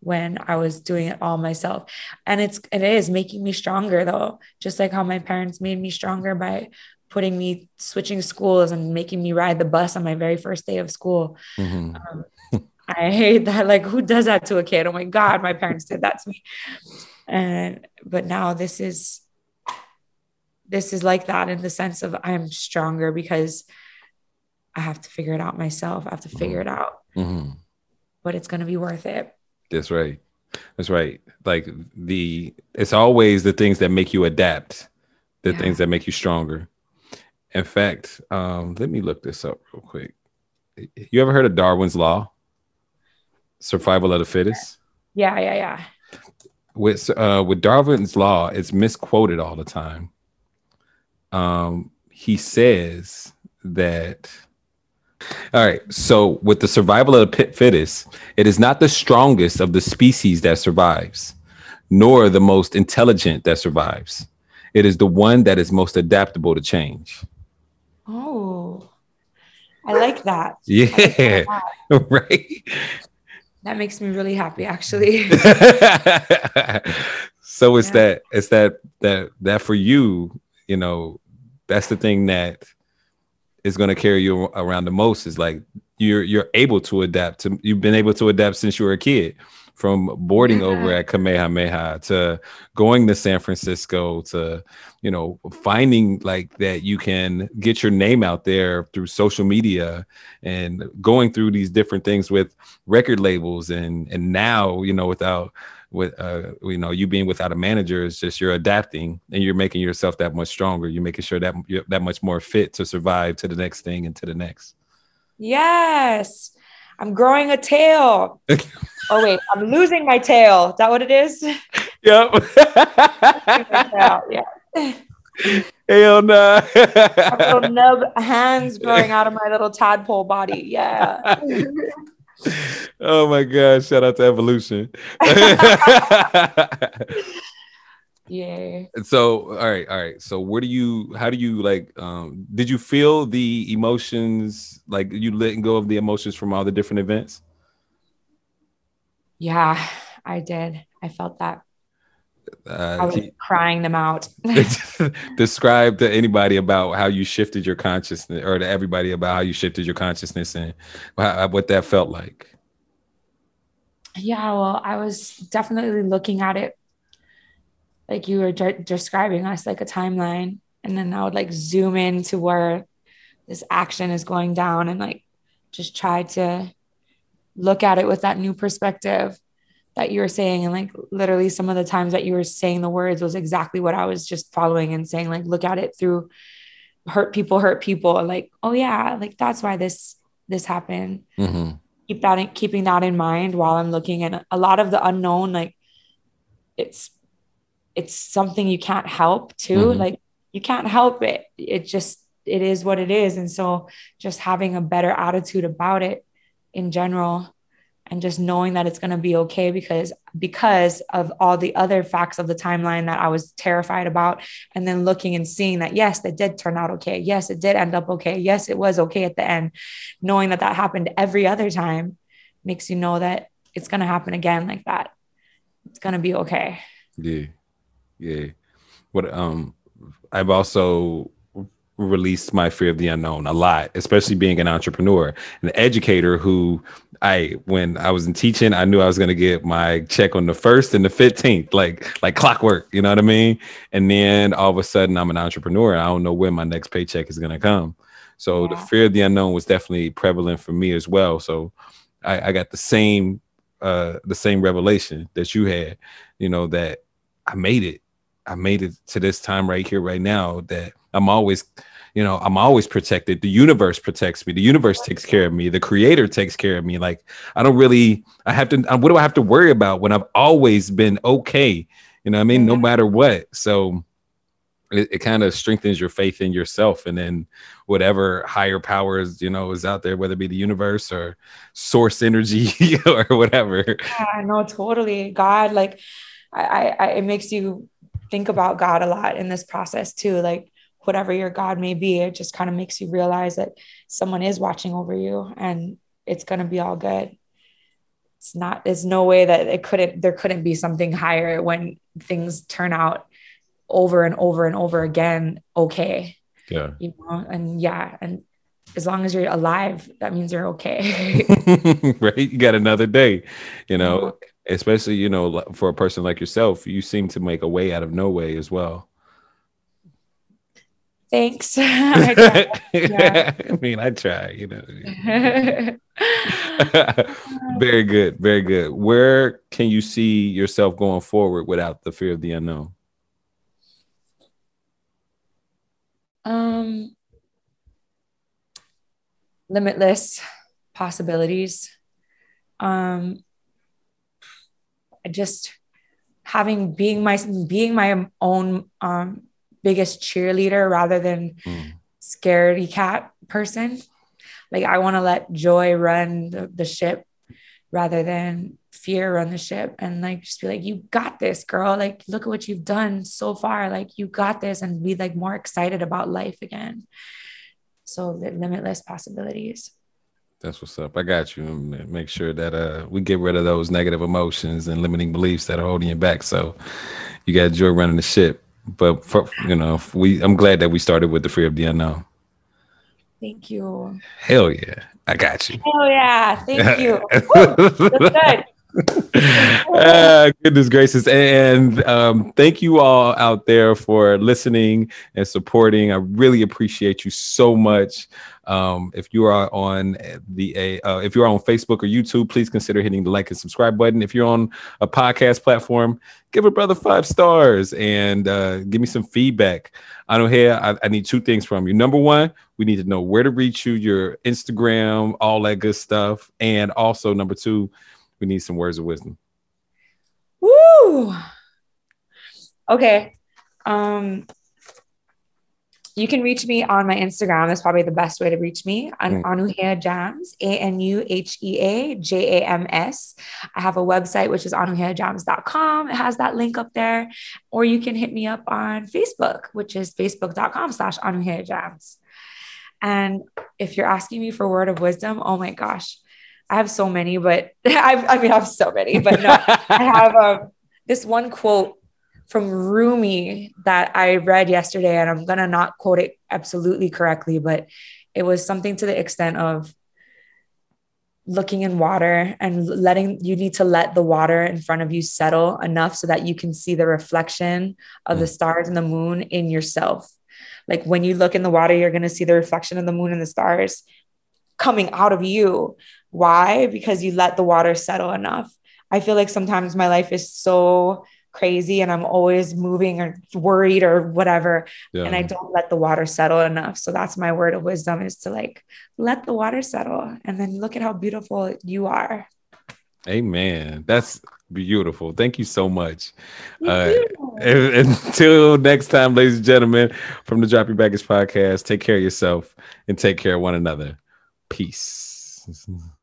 when I was doing it all myself. And it's it is making me stronger though, just like how my parents made me stronger by putting me switching schools and making me ride the bus on my very first day of school. Mm-hmm. Um, I hate that. Like, who does that to a kid? Oh my God, my parents did that to me. And but now this is this is like that in the sense of I'm stronger because I have to figure it out myself. I have to figure mm-hmm. it out. Mm-hmm. But it's gonna be worth it. That's right. That's right. Like the it's always the things that make you adapt, the yeah. things that make you stronger. In fact, um, let me look this up real quick. You ever heard of Darwin's law? Survival of the fittest? Yeah, yeah, yeah. With uh with Darwin's law, it's misquoted all the time. Um, he says that all right. So, with the survival of the fittest, it is not the strongest of the species that survives, nor the most intelligent that survives. It is the one that is most adaptable to change. Oh, I like that. Yeah. Like that. right. That makes me really happy, actually. so it's yeah. that it's that that that for you, you know, that's the thing that is going to carry you around the most is like you're you're able to adapt to you've been able to adapt since you were a kid from boarding yeah. over at Kamehameha to going to San Francisco to you know finding like that you can get your name out there through social media and going through these different things with record labels and and now you know without with uh, you know you being without a manager is just you're adapting and you're making yourself that much stronger. You're making sure that you're that much more fit to survive to the next thing and to the next. Yes i'm growing a tail oh wait i'm losing my tail is that what it is yep yeah Hell no. little nub hands growing out of my little tadpole body. Yeah. oh my god! Shout out to Evolution. Yeah. So, all right, all right. So, where do you? How do you like? Um, did you feel the emotions? Like you letting go of the emotions from all the different events? Yeah, I did. I felt that. Uh, I was crying them out. describe to anybody about how you shifted your consciousness, or to everybody about how you shifted your consciousness and how, what that felt like. Yeah, well, I was definitely looking at it like you were de- describing us, like a timeline, and then I would like zoom in to where this action is going down, and like just try to look at it with that new perspective that you were saying. And like literally some of the times that you were saying the words was exactly what I was just following and saying like look at it through hurt people hurt people. And like oh yeah like that's why this this happened. Mm-hmm. keep that in, keeping that in mind while I'm looking at a lot of the unknown like it's it's something you can't help too mm-hmm. like you can't help it. It just it is what it is. And so just having a better attitude about it in general and just knowing that it's going to be okay because because of all the other facts of the timeline that I was terrified about and then looking and seeing that yes it did turn out okay. Yes it did end up okay. Yes it was okay at the end. Knowing that that happened every other time makes you know that it's going to happen again like that. It's going to be okay. Yeah yeah what um I've also released my fear of the unknown a lot, especially being an entrepreneur, an educator who I when I was in teaching, I knew I was gonna get my check on the first and the fifteenth, like like clockwork, you know what I mean? And then all of a sudden I'm an entrepreneur. and I don't know when my next paycheck is gonna come. So yeah. the fear of the unknown was definitely prevalent for me as well. So I, I got the same uh the same revelation that you had, you know, that I made it. I made it to this time right here, right now that I'm always, you know, I'm always protected. The universe protects me. The universe takes care of me. The creator takes care of me. Like I don't really, I have to, what do I have to worry about when I've always been okay? You know I mean? No mm-hmm. matter what. So it, it kind of strengthens your faith in yourself and then whatever higher powers, you know, is out there, whether it be the universe or source energy or whatever. Yeah, no, totally. God, like I, I, it makes you think about God a lot in this process too. Like whatever your God may be, it just kind of makes you realize that someone is watching over you and it's going to be all good. It's not, there's no way that it couldn't, there couldn't be something higher when things turn out over and over and over again. Okay. Yeah. You know, and yeah. And as long as you're alive, that means you're okay. right. You got another day, you know, especially, you know, for a person like yourself, you seem to make a way out of no way as well. Thanks. I, yeah. I mean, I try, you know. very good. Very good. Where can you see yourself going forward without the fear of the unknown? Um, limitless possibilities. Um, just having being my being my own um biggest cheerleader rather than mm. scaredy cat person. Like I want to let joy run the, the ship rather than fear run the ship and like just be like you got this girl like look at what you've done so far like you got this and be like more excited about life again so the limitless possibilities that's what's up i got you make sure that uh we get rid of those negative emotions and limiting beliefs that are holding you back so you got joy running the ship but for, you know, we I'm glad that we started with the fear of the unknown. Thank you. Hell yeah, I got you. Hell yeah, thank you. Woo, that's good. Uh, goodness gracious and um, thank you all out there for listening and supporting i really appreciate you so much um, if you are on the uh, if you're on Facebook or YouTube, please consider hitting the like and subscribe button. If you're on a podcast platform, give a brother five stars and uh, give me some feedback. I know here I, I, need two things from you. Number one, we need to know where to reach you, your Instagram, all that good stuff, and also number two, we need some words of wisdom. Woo. Okay. Um, you can reach me on my Instagram. That's probably the best way to reach me on mm. Anuhea Jams, A N U H E A J A M S. I have a website, which is anuheajams.com. It has that link up there. Or you can hit me up on Facebook, which is facebook.com slash Anuhea Jams. And if you're asking me for word of wisdom, oh my gosh, I have so many, but I've, I mean, I have so many, but no, I have um, this one quote from Rumi that I read yesterday, and I'm gonna not quote it absolutely correctly, but it was something to the extent of looking in water and letting you need to let the water in front of you settle enough so that you can see the reflection of the mm. stars and the moon in yourself. Like when you look in the water, you're gonna see the reflection of the moon and the stars coming out of you. Why? Because you let the water settle enough. I feel like sometimes my life is so crazy and I'm always moving or worried or whatever. Yeah. And I don't let the water settle enough. So that's my word of wisdom is to like let the water settle and then look at how beautiful you are. Amen. That's beautiful. Thank you so much. Uh, and, until next time, ladies and gentlemen, from the Drop Your Baggage podcast, take care of yourself and take care of one another. Peace.